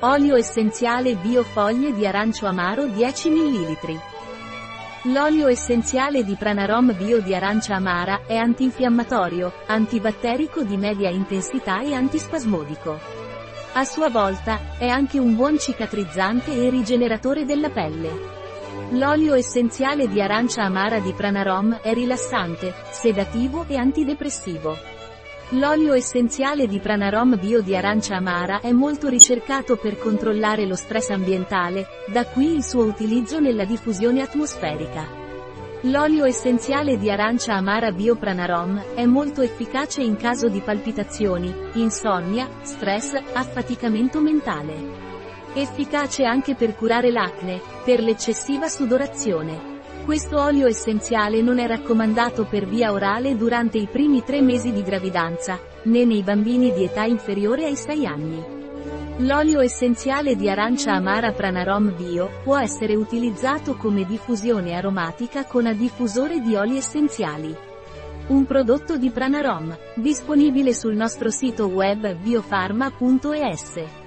Olio essenziale biofoglie di arancio amaro 10 ml. L'olio essenziale di Pranarom Bio di arancia amara è antinfiammatorio, antibatterico di media intensità e antispasmodico. A sua volta, è anche un buon cicatrizzante e rigeneratore della pelle. L'olio essenziale di arancia amara di Pranarom è rilassante, sedativo e antidepressivo. L'olio essenziale di Pranarom Bio di arancia amara è molto ricercato per controllare lo stress ambientale, da qui il suo utilizzo nella diffusione atmosferica. L'olio essenziale di arancia amara Bio Pranarom è molto efficace in caso di palpitazioni, insonnia, stress, affaticamento mentale. Efficace anche per curare l'acne, per l'eccessiva sudorazione. Questo olio essenziale non è raccomandato per via orale durante i primi tre mesi di gravidanza, né nei bambini di età inferiore ai 6 anni. L'olio essenziale di arancia amara Pranarom Bio può essere utilizzato come diffusione aromatica con a diffusore di oli essenziali. Un prodotto di Pranarom, disponibile sul nostro sito web biofarma.es.